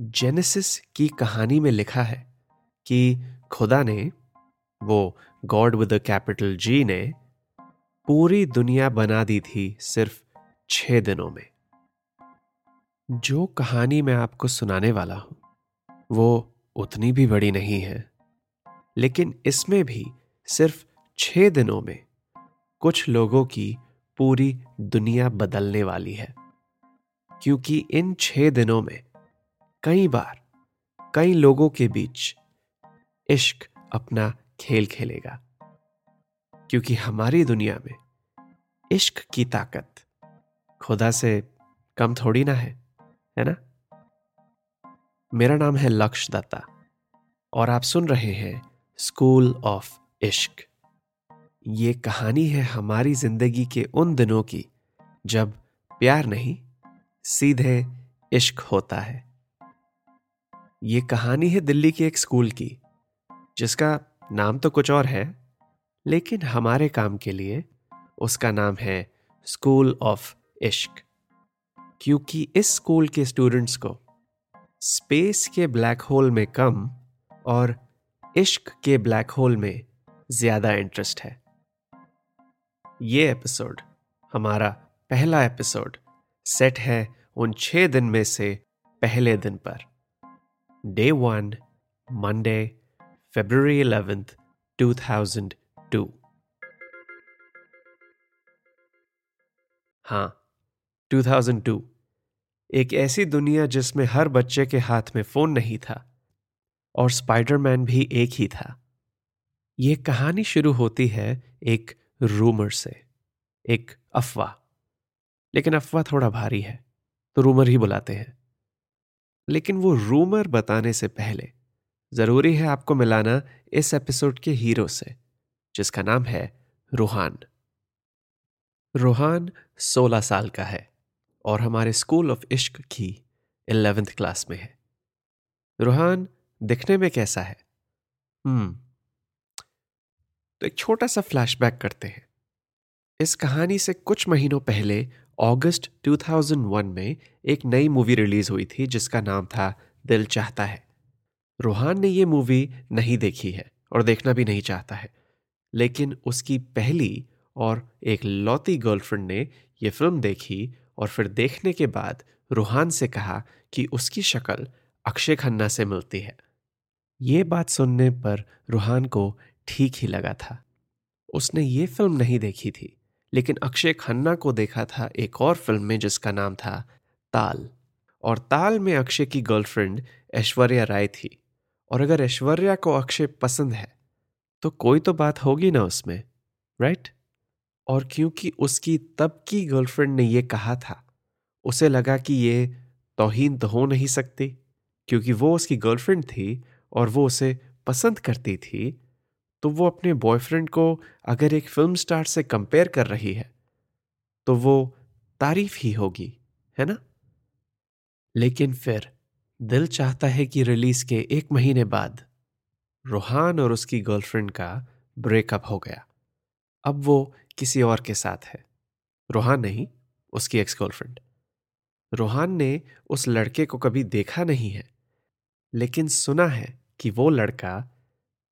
Genesis की कहानी में लिखा है कि खुदा ने, वो गॉड विद कैपिटल जी ने, पूरी दुनिया बना दी थी सिर्फ़ छह दिनों में। जो कहानी मैं आपको सुनाने वाला हूँ, वो उतनी भी बड़ी नहीं है, लेकिन इसमें भी सिर्फ़ छह दिनों में कुछ लोगों की पूरी दुनिया बदलने वाली है, क्योंकि इन छह दिनों में कई बार, कई लोगों के बीच इश्क अपना खेल खेलेगा। क्योंकि हमारी दुनिया में इश्क की ताकत खुदा से कम थोड़ी ना है है ना? मेरा नाम है लक्ष्य दत्ता और आप सुन रहे हैं स्कूल ऑफ़ इश्क। ये कहानी है हमारी ज़िंदगी के उन दिनों की जब प्यार नहीं, सीधे इश्क होता है। ये कहानी है दिल्ली के एक स्कूल की, जिसका नाम तो कुछ और है, लेकिन हमारे काम के लिए उसका नाम है स्कूल ऑफ़ इश्क। क्योंकि इस स्कूल के स्टूडेंट्स को स्पेस के ब्लैक होल में कम और इश्क के ब्लैक होल में ज़्यादा इंटरेस्ट है। ये एपिसोड, हमारा पहला एपिसोड, सेट है उन छह दिन में से पहले दिन पर। Monday February eleventh two thousand two हाँ 2002 एक ऐसी दुनिया जिसमें हर बच्चे के हाथ में फ़ोन नहीं था और स्पाइडरमैन भी एक ही था। यह कहानी शुरू होती है एक रूमर से, एक अफवाह। लेकिन अफवाह थोड़ा भारी है तो रूमर ही बुलाते हैं। लेकिन वो रूमर बताने से पहले ज़रूरी है आपको मिलाना इस एपिसोड के हीरो से, जिसका नाम है रूहान। रूहान 16 साल का है और हमारे स्कूल ऑफ़ इश्क की इलेवेंथ क्लास में है। रूहान, दिखने में कैसा है? हम्म। तो एक छोटा सा फ्लैशबैक करते हैं। इस कहानी से कुछ महीनों पहले अगस्त 2001 में एक नई मूवी रिलीज़ हुई थी, जिसका नाम था दिल चाहता है। रूहान ने ये मूवी नहीं देखी है और देखना भी नहीं चाहता है। लेकिन उसकी पहली और एक लौती गर्लफ्रेंड ने यह फ़िल्म देखी और फिर देखने के बाद रूहान से कहा कि उसकी शक्ल अक्षय खन्ना से मिलती है। ये बात सुनने पर रूहान को ठीक ही लगा था। उसने ये फ़िल्म नहीं देखी थी। लेकिन अक्षय खन्ना को देखा था एक और फ़िल्म में जिसका नाम था ताल। और ताल में अक्षय की गर्लफ्रेंड ऐश्वर्या राय थी। और अगर ऐश्वर्या को अक्षय पसंद है तो कोई तो बात होगी ना उसमें राइट और क्योंकि उसकी तब की गर्लफ्रेंड ने यह कहा था, उसे लगा कि ये तोहीन तो हो नहीं सकती, क्योंकि वो उसकी गर्लफ्रेंड थी और वो उसे पसंद करती थी तो वो अपने बॉयफ्रेंड को अगर एक फ़िल्म स्टार से कंपेयर कर रही है तो वो तारीफ़ ही होगी, है ना? लेकिन फिर दिल चाहता है कि रिलीज़ के एक महीने बाद रूहान और उसकी गर्लफ्रेंड का ब्रेकअप हो गया। अब वो किसी और के साथ है। रूहान नहीं, उसकी एक्स गर्लफ्रेंड रोहान ने उस लड़के को कभी देखा नहीं है, लेकिन सुना है कि वो लड़का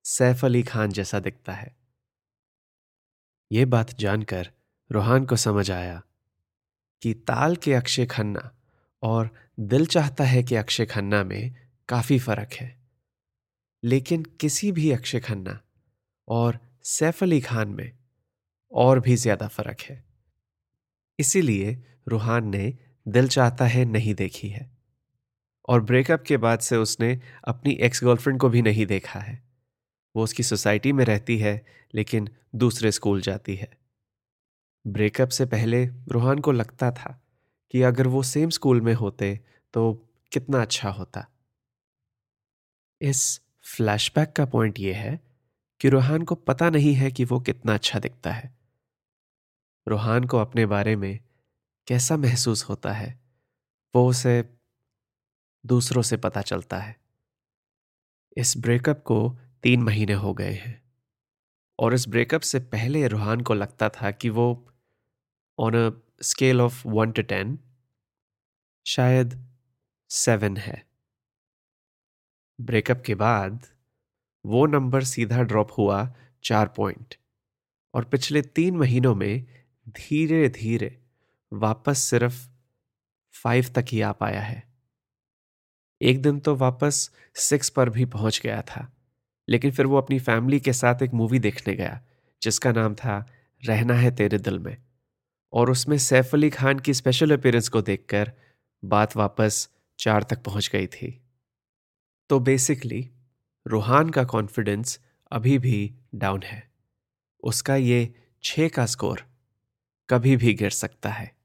सैफ अली खान जैसा दिखता है। यह बात जानकर रूहान को समझ आया कि ताल के अक्षय खन्ना और दिल चाहता है कि अक्षय खन्ना में काफ़ी फ़र्क है। लेकिन किसी भी अक्षय खन्ना और सैफ अली खान में और भी ज़्यादा फ़र्क है। इसीलिए रूहान ने दिल चाहता है नहीं देखी है और ब्रेकअप के बाद से उसने अपनी एक्स गर्लफ्रेंड को भी नहीं देखा है। वो उसकी सोसाइटी में रहती है, लेकिन दूसरे स्कूल जाती है। ब्रेकअप से पहले रूहान को लगता था कि अगर वो सेम स्कूल में होते तो कितना अच्छा होता। इस फ्लैशबैक का पॉइंट यह है कि रूहान को पता नहीं है कि वो कितना अच्छा दिखता है। रूहान को अपने बारे में कैसा महसूस होता है, वो उसे दूसरों से पता चलता है। इस ब्रेकअप को तीन महीने हो गए हैं। और इस ब्रेकअप से पहले रूहान को लगता था कि वो on a scale of one to ten शायद सेवन है। ब्रेकअप के बाद वो नंबर सीधा ड्रॉप हुआ चार पॉइंट और पिछले तीन महीनों में धीरे धीरे वापस सिर्फ़ फाइव तक ही आ पाया है। एक दिन तो वापस सिक्स पर भी पहुँच गया था। लेकिन फिर वो अपनी फैमिली के साथ एक मूवी देखने गया, जिसका नाम था रहना है तेरे दिल में। और उसमें सैफ अली खान की स्पेशल अपेयरेंस को देखकर बात वापस चार तक पहुँच गई थी। तो बेसिकली रूहान का कॉन्फिडेंस अभी भी डाउन है। उसका ये छ का स्कोर कभी भी गिर सकता है।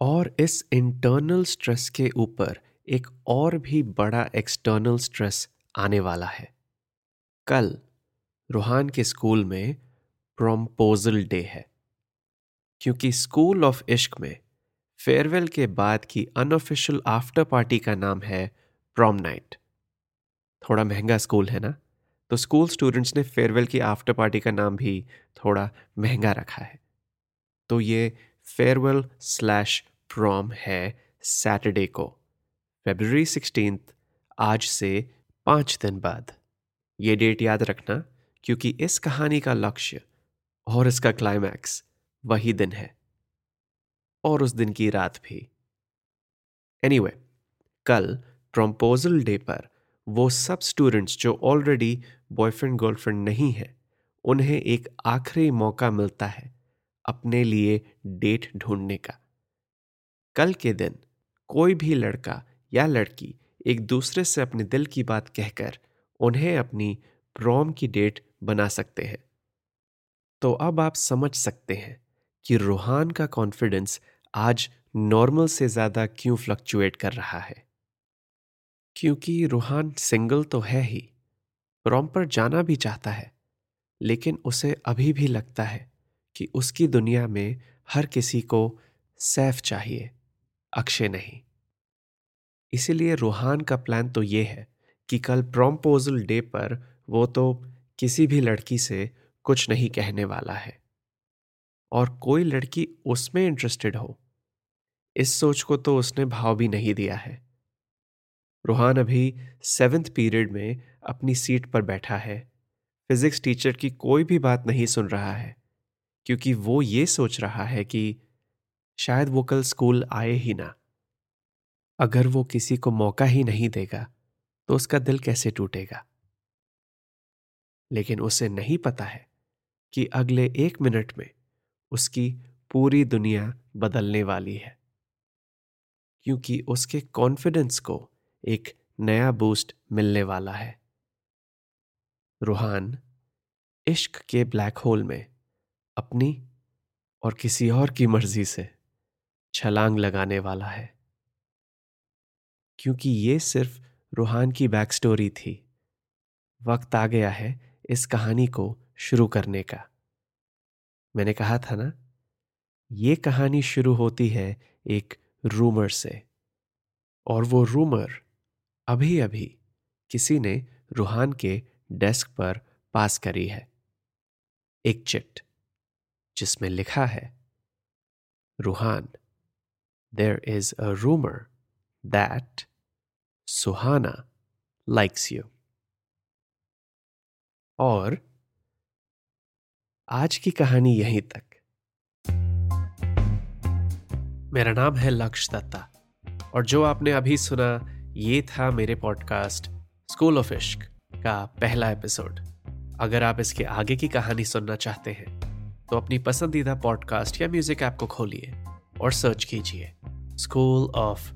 और इस इंटरनल स्ट्रेस के ऊपर एक और भी बड़ा एक्सटर्नल स्ट्रेस आने वाला है। कल रूहान के स्कूल में प्रोम्पोजल डे है। क्योंकि स्कूल ऑफ़ इश्क में फेयरवेल के बाद की अनऑफिशियल आफ्टर पार्टी का नाम है प्रॉम नाइट। थोड़ा महँगा स्कूल है ना? तो स्कूल स्टूडेंट्स ने फेयरवेल की आफ्टर पार्टी का नाम भी थोड़ा महँगा रखा है। तो ये फेयरवेल स्लैश प्रॉम है सैटरडे को। फेब्रवरी सिक्सटीन आज से पाँच दिन बाद। ये डेट याद रखना क्योंकि इस कहानी का लक्ष्य और इसका क्लाइमैक्स वही दिन है। और उस दिन की रात भी। एनीवे anyway, कल प्रम्पोजल डे पर वो सब स्टूडेंट्स जो ऑलरेडी बॉयफ्रेंड गर्लफ्रेंड नहीं है उन्हें एक आखिरी मौका मिलता है अपने लिए डेट ढूँढने का। कल के दिन कोई भी लड़का या लड़की एक दूसरे से अपने दिल की बात कहकर उन्हें अपनी प्रॉम की डेट बना सकते हैं। तो अब आप समझ सकते हैं कि रूहान का कॉन्फिडेंस आज नॉर्मल से ज़्यादा क्यों फ्लक्चुएट कर रहा है। क्योंकि रूहान सिंगल तो है ही, प्रॉम पर जाना भी चाहता है, लेकिन उसे अभी भी लगता है कि उसकी दुनिया में हर किसी को सैफ चाहिए, अक्षय नहीं। इसीलिए रूहान का प्लान तो ये है कि कल प्रॉम्पोजल डे पर वो तो किसी भी लड़की से कुछ नहीं कहने वाला है। और कोई लड़की उसमें इंटरेस्टेड हो, इस सोच को तो उसने भाव भी नहीं दिया है। रूहान अभी सेवेंथ पीरियड में अपनी सीट पर बैठा है। फिजिक्स टीचर की कोई भी बात नहीं सुन रहा है, क्योंकि वो ये सोच रहा है कि शायद वो कल स्कूल आए ही ना। अगर वो किसी को मौका ही नहीं देगा तो उसका दिल कैसे टूटेगा? लेकिन उसे नहीं पता है कि अगले एक मिनट में उसकी पूरी दुनिया बदलने वाली है। क्योंकि उसके कॉन्फिडेंस को एक नया बूस्ट मिलने वाला है। रूहान इश्क के ब्लैक होल में अपनी और किसी और की मर्ज़ी से छलांग लगाने वाला है। क्योंकि ये सिर्फ़ रूहान की बैक स्टोरी थी। वक्त आ गया है इस कहानी को शुरू करने का। मैंने कहा था ना, ये कहानी शुरू होती है एक रूमर से। और वो रूमर अभी अभी किसी ने रूहान के डेस्क पर पास करी है। एक चिट, जिसमें लिखा है, Roohan there is a rumour that Suhana likes you और आज की कहानी यहीं तक। मेरा नाम है लक्ष्य दत्ता और जो आपने अभी सुना, ये था मेरे पॉडकास्ट स्कूल ऑफ़ इश्क का पहला एपिसोड। अगर आप इसके आगे की कहानी सुनना चाहते हैं तो अपनी पसंदीदा पॉडकास्ट या म्यूज़िक ऐप को खोलिए और सर्च कीजिए school of